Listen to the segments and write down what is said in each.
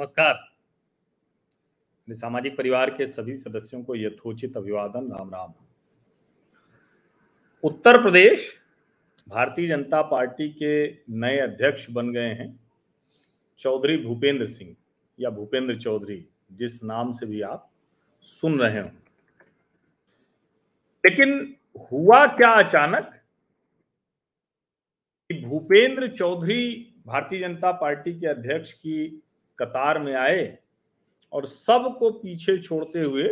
नमस्कार। सामाजिक परिवार के सभी सदस्यों को यथोचित अभिवादन, राम राम। उत्तर प्रदेश भारतीय जनता पार्टी के नए अध्यक्ष बन गए हैं चौधरी भूपेंद्र सिंह या भूपेंद्र चौधरी, जिस नाम से भी आप सुन रहे हो। लेकिन हुआ क्या अचानक भूपेंद्र चौधरी भारतीय जनता पार्टी के अध्यक्ष की कतार में आए और सबको पीछे छोड़ते हुए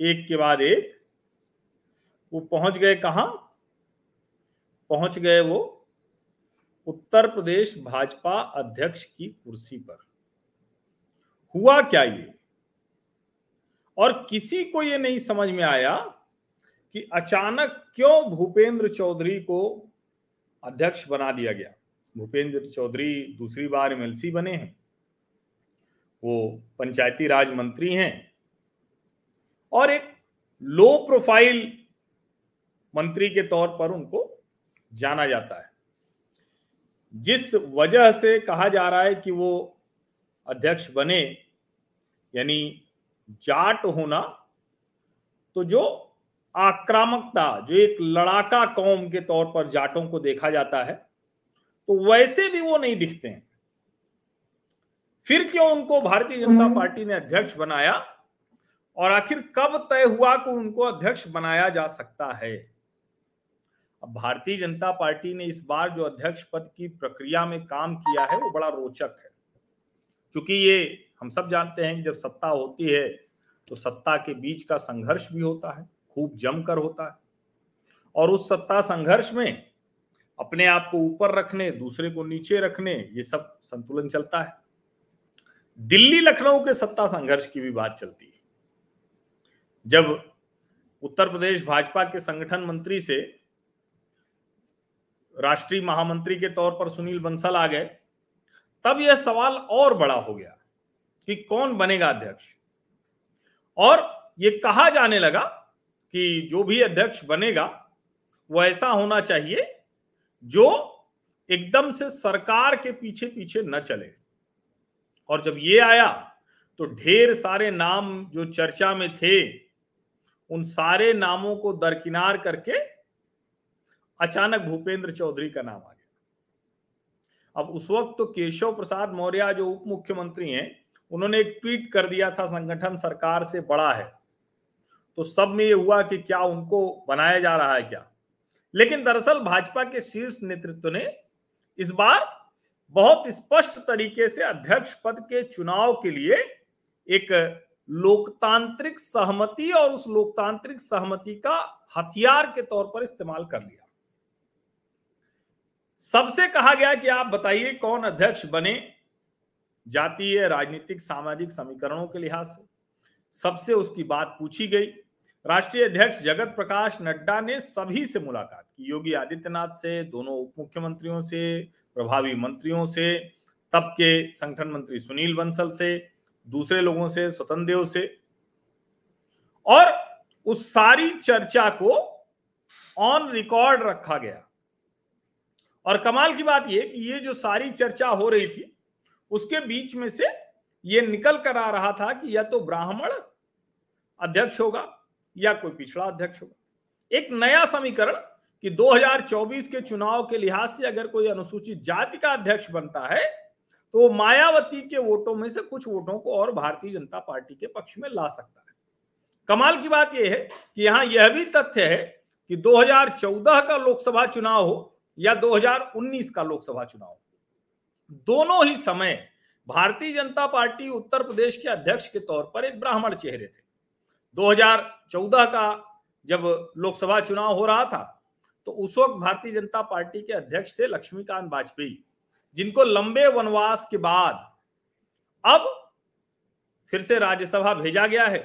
एक के बाद एक वो पहुँच गए कहा? पहुँच गए वो उत्तर प्रदेश भाजपा अध्यक्ष की कुर्सी पर। हुआ क्या ये? और किसी को ये नहीं समझ में आया कि अचानक क्यों भूपेंद्र चौधरी को अध्यक्ष बना दिया गया? भूपेंद्र चौधरी दूसरी बार एमएलसी बने हैं। वो पंचायती राज मंत्री हैं। और एक लो प्रोफ़ाइल मंत्री के तौर पर उनको जाना जाता है। जिस वजह से कहा जा रहा है कि वो अध्यक्ष बने, यानी जाट होना तो जो आक्रामकता, जो एक लड़ाका कौम के तौर पर जाटों को देखा जाता है तो वैसे भी वो नहीं दिखते हैं। फिर क्यों उनको भारतीय जनता हम्म। पार्टी ने अध्यक्ष बनाया? और आखिर कब तय हुआ कि उनको अध्यक्ष बनाया जा सकता है? अब भारतीय जनता पार्टी ने इस बार जो अध्यक्ष पद की प्रक्रिया में काम किया है वो बड़ा रोचक है। क्योंकि ये हम सब जानते हैं कि जब सत्ता होती है तो सत्ता के बीच का संघर्ष भी होता है खूब जमकर होता है। और उस सत्ता संघर्ष में अपने आप को ऊपर रखने दूसरे को नीचे रखने ये सब संतुलन चलता है। दिल्ली लखनऊ के सत्ता संघर्ष की भी बात चलती है। जब उत्तर प्रदेश भाजपा के संगठन मंत्री से राष्ट्रीय महामंत्री के तौर पर सुनील बंसल आ गए, तब यह सवाल और बड़ा हो गया कि कौन बनेगा अध्यक्ष? और यह कहा जाने लगा कि जो भी अध्यक्ष बनेगा, वो ऐसा होना चाहिए जो एकदम से सरकार के पीछे पीछे न चले। और जब ये आया तो ढेर सारे नाम जो चर्चा में थे, उन सारे नामों को दरकिनार करके अचानक भूपेंद्र चौधरी का नाम आ गया। अब उस वक्त तो केशव प्रसाद मौर्य जो उप मुख्यमंत्री हैं, उन्होंने एक ट्वीट कर दिया था, संगठन सरकार से बड़ा है। तो सब में ये हुआ कि क्या उनको बनाया जा रहा है क्या? लेकिन दरअसल भाजपा के शीर्ष नेतृत्व ने इस बार बहुत स्पष्ट तरीके से अध्यक्ष पद के चुनाव के लिए एक लोकतांत्रिक सहमति और उस लोकतांत्रिक सहमति का हथियार के तौर पर इस्तेमाल कर लिया। सबसे कहा गया कि आप बताइए कौन अध्यक्ष बने जातीय, राजनीतिक, सामाजिक समीकरणों के लिहाज से। सबसे उसकी बात पूछी गई। राष्ट्रीय अध्यक्ष जगत प्रकाश नड्डा ने सभी से मुलाकात की। योगी आदित्यनाथ से, दोनों उप मुख्यमंत्रियों से प्रभावी मंत्रियों से, तब के संगठन मंत्री सुनील बंसल से, दूसरे लोगों से स्वतंत्र देव से। और उस सारी चर्चा को ऑन रिकॉर्ड रखा गया। और कमाल की बात यह कि ये जो सारी चर्चा हो रही थी, उसके बीच में से ये निकल कर आ रहा था कि या तो ब्राह्मण अध्यक्ष होगा या कोई पिछड़ा अध्यक्ष होगा। एक नया समीकरण कि 2024 के चुनाव के लिहाज से अगर कोई अनुसूचित जाति का अध्यक्ष बनता है तो मायावती के वोटों में से कुछ वोटों को और भारतीय जनता पार्टी के पक्ष में ला सकता है। कमाल की बात यह है कि यहाँ यह भी तथ्य है कि 2014 का लोकसभा चुनाव हो या 2019 का लोकसभा चुनाव दोनों ही समय भारतीय जनता पार्टी उत्तर प्रदेश के अध्यक्ष के तौर पर एक ब्राह्मण चेहरे थे। 2014 का जब लोकसभा चुनाव हो रहा था तो उस वक्त भारतीय जनता पार्टी के अध्यक्ष थे लक्ष्मीकांत वाजपेयी जिनको लंबे वनवास के बाद अब फिर से राज्यसभा भेजा गया है।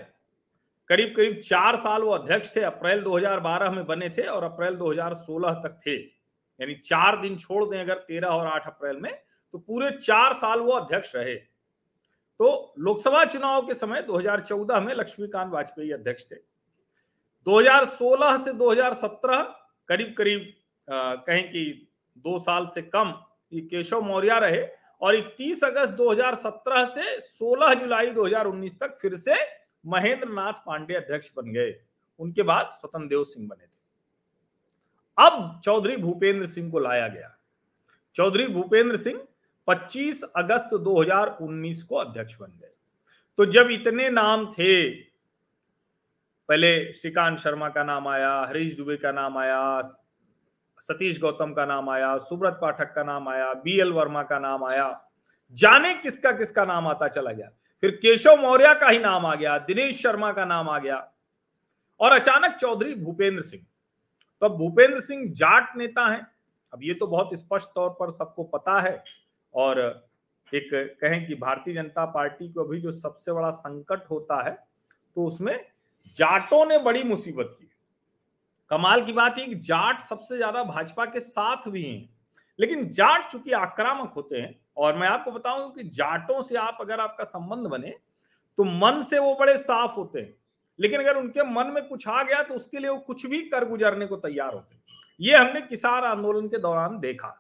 करीब करीब चार साल वो अध्यक्ष थे, अप्रैल 2012 में बने थे और अप्रैल 2016 तक थे। यानी चार दिन छोड़ दें अगर 13 और 8 अप्रैल में तो पूरे चार साल वो अध्यक्ष रहे। तो लोकसभा चुनाव के समय 2014 में लक्ष्मीकांत वाजपेयी अध्यक्ष थे। 2016 से 2017 करीब करीब कहें कि दो साल से कम ये केशव मौर्य रहे और 31 अगस्त 2017 से 16 जुलाई 2019 तक फिर से महेंद्र नाथ पांडे अध्यक्ष बन गए। उनके बाद स्वतंत्र देव सिंह बने थे। अब चौधरी भूपेंद्र सिंह को लाया गया। चौधरी भूपेंद्र सिंह 25 अगस्त 2019 को अध्यक्ष बन गए। तो जब इतने नाम थे पहले श्रीकांत शर्मा का नाम आया, हरीश दुबे का नाम आया, सतीश गौतम का नाम आया, सुब्रत पाठक का नाम आया, बी एल वर्मा का नाम आया। जाने किसका किसका नाम आता चला गया। फिर केशव मौर्य का ही नाम आ गया, दिनेश शर्मा का नाम आ गया। और अचानक चौधरी भूपेंद्र सिंह। तो अब भूपेंद्र सिंह जाट नेता हैं। अब ये तो बहुत स्पष्ट तौर पर सबको पता है। और एक कहें कि भारतीय जनता पार्टी को अभी जो सबसे बड़ा संकट होता है तो उसमें जाटों ने बड़ी मुसीबत की। कमाल की बात है कि जाट सबसे ज़्यादा भाजपा के साथ भी हैं। लेकिन जाट चूँकि आक्रामक होते हैं, और मैं आपको बताऊँ कि जाटों से आप अगर आपका संबंध बने तो मन से वो बड़े साफ़ होते हैं। लेकिन अगर उनके मन में कुछ आ गया तो उसके लिए वो कुछ भी कर गुजरने को तैयार होते हैं। ये हमने किसान आंदोलन के दौरान देखा।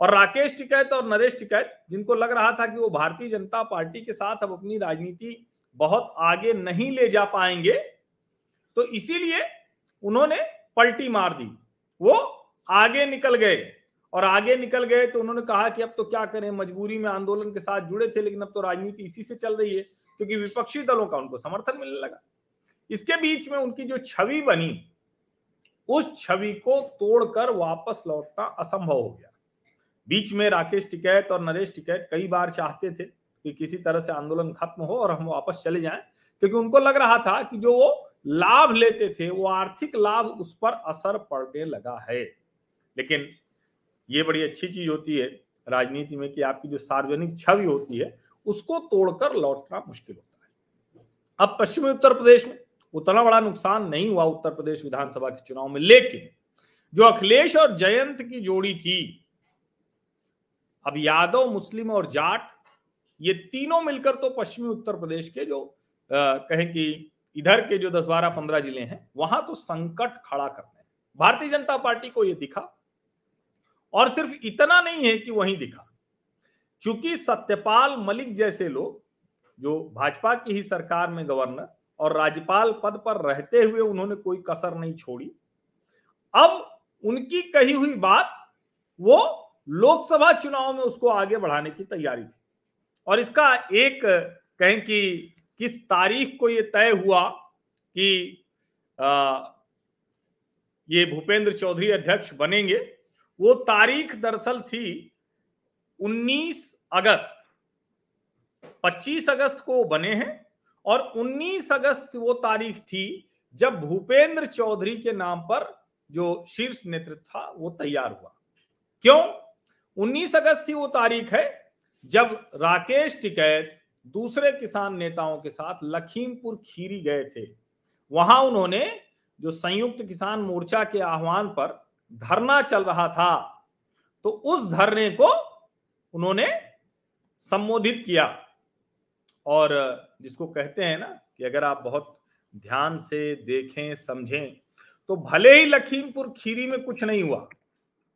और राकेश टिकैत और नरेश टिकैत, जिनको लग रहा था कि वो भारतीय जनता पार्टी के साथ अब अपनी राजनीति बहुत आगे नहीं ले जा पाएँगे तो इसीलिए उन्होंने पलटी मार दी। वो आगे निकल गए, और आगे निकल गए तो उन्होंने कहा कि अब तो क्या करें, मजबूरी में आंदोलन के साथ जुड़े थे, लेकिन अब तो राजनीति इसी से चल रही है, क्योंकि विपक्षी दलों का उनको समर्थन मिलने लगा। इसके बीच में उनकी जो छवि बनी, उस छवि को तोड़कर वापस लौटना असंभव हो गया। बीच में राकेश टिकैत और नरेश टिकैत कई बार चाहते थे कि किसी तरह से आंदोलन खत्म हो और हम वापस चले जाएँ। क्योंकि उनको लग रहा था कि जो वो लाभ लेते थे, वो आर्थिक लाभ उस पर असर पड़ने लगा है। लेकिन ये बड़ी अच्छी चीज़ होती है राजनीति में कि आपकी जो सार्वजनिक छवि होती है, उसको तोड़कर लौटना मुश्किल होता है। अब पश्चिमी उत्तर प्रदेश में उतना बड़ा नुकसान नहीं हुआ उत्तर प्रदेश विधानसभा के चुनाव में, लेकिन जो अखिलेश और जयंत की जोड़ी थी, अब यादव, मुस्लिम और जाट ये तीनों मिलकर तो पश्चिमी उत्तर प्रदेश के जो कहें कि इधर के जो दस बारह पंद्रह ज़िले हैं, वहाँ तो संकट खड़ा कर रहे हैं। भारतीय जनता पार्टी को यह दिखा, और सिर्फ़ इतना नहीं है कि वहीं दिखा। चूँकि सत्यपाल मलिक जैसे लोग, जो भाजपा की ही सरकार में गवर्नर और राज्यपाल पद पर रहते हुए उन्होंने कोई कसर नहीं छोड़ी, अब उनकी कही हुई बात, वो लोकसभा चुनाव में उसको आगे बढ़ाने की तैयारी थी। और इसका एक कहें कि किस तारीख को ये तय हुआ कि आ, ये भूपेंद्र चौधरी अध्यक्ष बनेंगे वो तारीख दरअसल थी 19 अगस्त। 25 अगस्त को बने हैं और 19 अगस्त वो तारीख थी जब भूपेंद्र चौधरी के नाम पर जो शीर्ष नेतृत्व था वो तैयार हुआ। क्यों? 19 अगस्त ही वो तारीख है जब राकेश टिकैत दूसरे किसान नेताओं के साथ लखीमपुर खीरी गए थे, वहाँ उन्होंने जो संयुक्त किसान मोर्चा के आह्वान पर धरना चल रहा था तो उस धरने को उन्होंने संबोधित किया। और जिसको कहते हैं ना कि अगर आप बहुत ध्यान से देखें, समझें तो भले ही लखीमपुर खीरी में कुछ नहीं हुआ,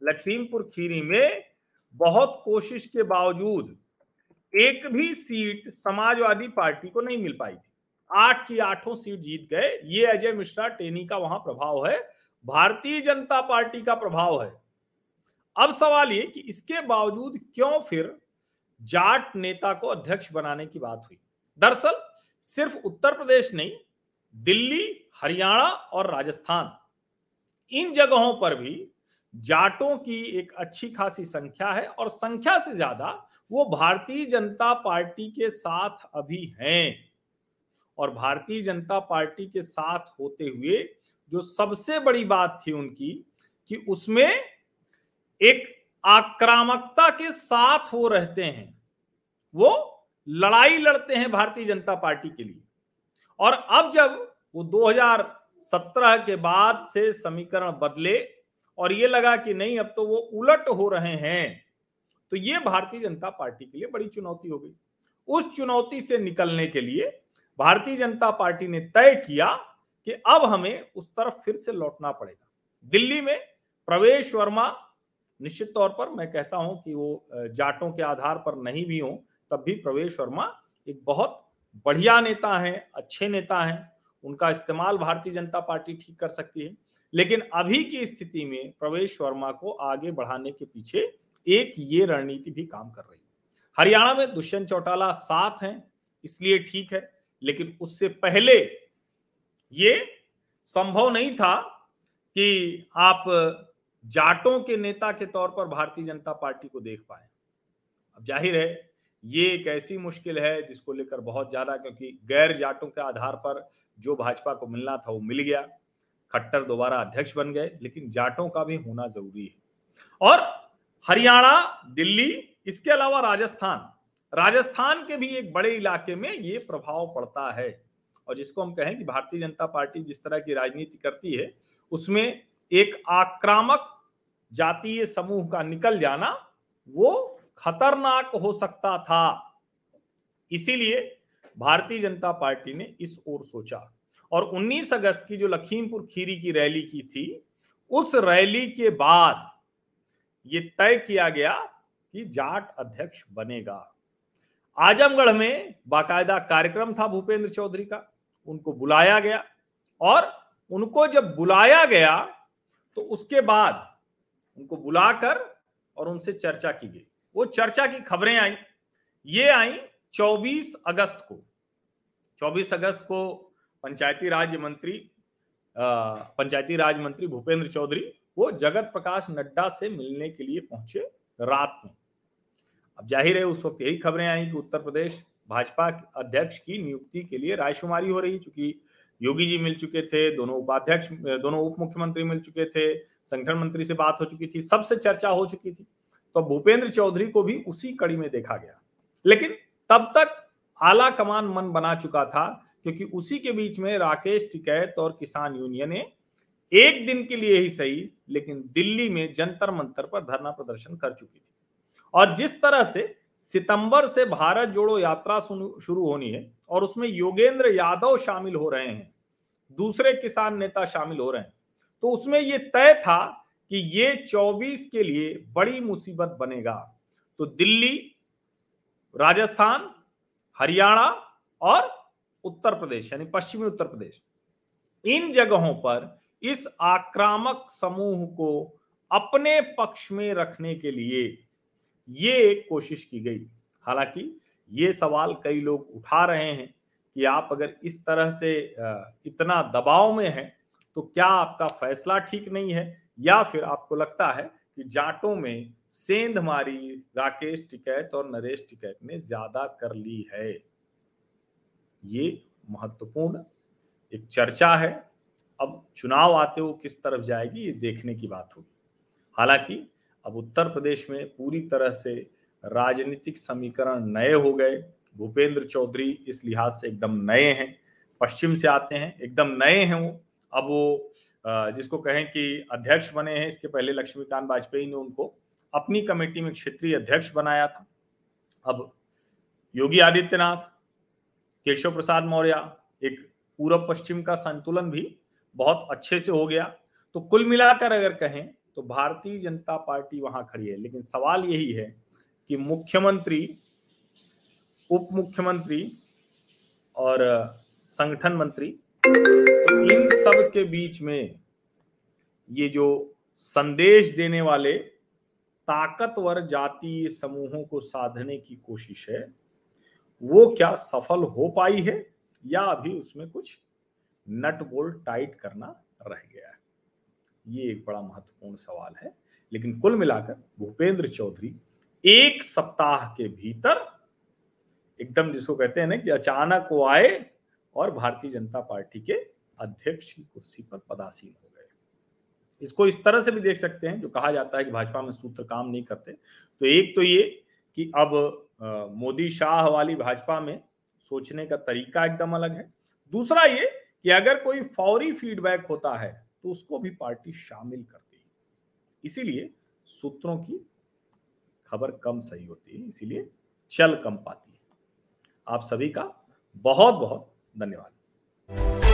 लखीमपुर खीरी में बहुत कोशिश के बावजूद एक भी सीट समाजवादी पार्टी को नहीं मिल पाई थी। आठ की आठों सीट जीत गए। ये अजय मिश्रा टेनी का वहाँ प्रभाव है। भारतीय जनता पार्टी का प्रभाव है। अब सवाल ये कि इसके बावजूद क्यों फिर जाट नेता को अध्यक्ष बनाने की बात हुई? दरअसल सिर्फ़ उत्तर प्रदेश नहीं, दिल्ली, हरियाणा और राजस्थान, इन जगहों पर भी जाटों की एक अच्छी खासी संख्या है और संख्या से ज़्यादा वो भारतीय जनता पार्टी के साथ अभी हैं। और भारतीय जनता पार्टी के साथ होते हुए जो सबसे बड़ी बात थी उनकी कि उसमें एक आक्रामकता के साथ वो रहते हैं। वो लड़ाई लड़ते हैं भारतीय जनता पार्टी के लिए। और अब जब वो 2017 के बाद से समीकरण बदले और ये लगा कि नहीं, अब तो वो उलट हो रहे हैं। तो ये भारतीय जनता पार्टी के लिए बड़ी चुनौती हो गई। उस चुनौती से निकलने के लिए भारतीय जनता पार्टी ने तय किया कि अब हमें उस तरफ़ फिर से लौटना पड़ेगा। दिल्ली में प्रवेश वर्मा, निश्चित तौर पर मैं कहता हूँ कि वो जाटों के आधार पर नहीं भी हो, तब भी प्रवेश वर्मा एक बहुत बढ़िया नेता हैं, अच्छे नेता हैं। उनका इस्तेमाल भारतीय जनता पार्टी ठीक कर सकती है। लेकिन अभी की स्थिति में प्रवेश वर्मा को आगे बढ़ाने के पीछे एक ये रणनीति भी काम कर रही है। हरियाणा में दुष्यंत चौटाला साथ हैं, इसलिए ठीक है, लेकिन उससे पहले ये संभव नहीं था कि आप जाटों के नेता के तौर पर भारतीय जनता पार्टी को देख पाए। अब ज़ाहिर है, ये एक ऐसी मुश्किल है जिसको लेकर बहुत ज़्यादा, क्योंकि गैर जाटों के आधार पर जो भाजपा को मिलना था वो मिल गया। खट्टर दोबारा अध्यक्ष बन गए, लेकिन जाटों का भी होना ज़रूरी है। और हरियाणा, दिल्ली, इसके अलावा राजस्थान। राजस्थान के भी एक बड़े इलाके में ये प्रभाव पड़ता है। और जिसको हम कहें कि भारतीय जनता पार्टी जिस तरह की राजनीति करती है, उसमें एक आक्रामक जातीय समूह का निकल जाना, वो खतरनाक हो सकता था। इसीलिए भारतीय जनता पार्टी ने इस ओर सोचा। और 19 अगस्त की जो लखीमपुर खीरी की रैली की थी, उस रैली के बाद ये तय किया गया कि जाट अध्यक्ष बनेगा। आजमगढ़ में बाकायदा कार्यक्रम था भूपेंद्र चौधरी का, उनको बुलाया गया और उनको जब बुलाया गया तो उसके बाद उनको बुलाकर और उनसे चर्चा की गई। वो चर्चा की खबरें आई। ये आई 24 अगस्त को। 24 अगस्त को पंचायती राज मंत्री पंचायती राज मंत्री भूपेंद्र चौधरी वो जगत प्रकाश नड्डा से मिलने के लिए पहुँचे रात में। अब ज़ाहिर है उस वक्त यही खबरें आई कि उत्तर प्रदेश भाजपा अध्यक्ष की नियुक्ति के लिए रायशुमारी हो रही क्योंकि योगी जी मिल चुके थे, दोनों उपाध्यक्ष, दोनों उप मुख्यमंत्री मिल चुके थे, संगठन मंत्री से बात हो चुकी थी, सबसे चर्चा हो चुकी थी तो भूपेंद्र चौधरी को भी उसी कड़ी में देखा गया। लेकिन तब तक आला कमान मन बना चुका था क्योंकि उसी के बीच में राकेश टिकैत और किसान यूनियन ने एक दिन के लिए ही सही, लेकिन दिल्ली में जंतर मंतर पर धरना प्रदर्शन कर चुकी थी। और जिस तरह से सितंबर से भारत जोड़ो यात्रा शुरू होनी है और उसमें योगेंद्र यादव शामिल हो रहे हैं, दूसरे किसान नेता शामिल हो रहे हैं तो उसमें यह तय था कि ये 24 के लिए बड़ी मुसीबत बनेगा। तो दिल्ली, राजस्थान, हरियाणा और उत्तर प्रदेश, यानी पश्चिमी उत्तर प्रदेश। इन जगहों पर इस आक्रामक समूह को अपने पक्ष में रखने के लिए ये कोशिश की गई। हालाँकि ये सवाल कई लोग उठा रहे हैं कि आप अगर इस तरह से इतना दबाव में हैं तो क्या आपका फैसला ठीक नहीं है? या फिर आपको लगता है कि जाटों में सेंध मारी राकेश टिकैत और नरेश टिकैत ने ज़्यादा कर ली है? ये महत्वपूर्ण एक चर्चा है। अब चुनाव आते हुए किस तरफ़ जाएगी, ये देखने की बात होगी। हालाँकि अब उत्तर प्रदेश में पूरी तरह से राजनीतिक समीकरण नए हो गए। भूपेंद्र चौधरी इस लिहाज से एकदम नए हैं, पश्चिम से आते हैं, एकदम नए हैं वो। अब वो जिसको कहें कि अध्यक्ष बने हैं, इसके पहले लक्ष्मीकांत वाजपेयी ने उनको अपनी कमेटी में क्षेत्रीय अध्यक्ष बनाया था। अब योगी आदित्यनाथ केशव प्रसाद मौर्य, एक पूर्व पश्चिम का संतुलन भी बहुत अच्छे से हो गया। तो कुल मिलाकर अगर कहें तो भारतीय जनता पार्टी वहाँ खड़ी है। लेकिन सवाल यही है कि मुख्यमंत्री उप मुख्यमंत्री और संगठन मंत्री तो इन सब के बीच में ये जो संदेश देने वाले ताकतवर जातीय समूहों को साधने की कोशिश है वो क्या सफल हो पाई है या अभी उसमें कुछ नट बोल्ट टाइट करना रह गया है? ये एक बड़ा महत्वपूर्ण सवाल है। लेकिन कुल मिलाकर भूपेंद्र चौधरी एक सप्ताह के भीतर एकदम जिसको कहते हैं ना कि अचानक वो आए और भारतीय जनता पार्टी के अध्यक्ष की कुर्सी पर पदासीन हो गए। इसको इस तरह से भी देख सकते हैं, जो कहा जाता है कि भाजपा में सूत्र काम नहीं करते। तो एक तो ये कि अब मोदी शाह वाली भाजपा में सोचने का तरीका एकदम अलग है। दूसरा ये कि अगर कोई फौरी फीडबैक होता है तो उसको भी पार्टी शामिल करती है। इसीलिए सूत्रों की खबर कम सही होती है, इसीलिए चल कम पाती है। आप सभी का बहुत बहुत धन्यवाद।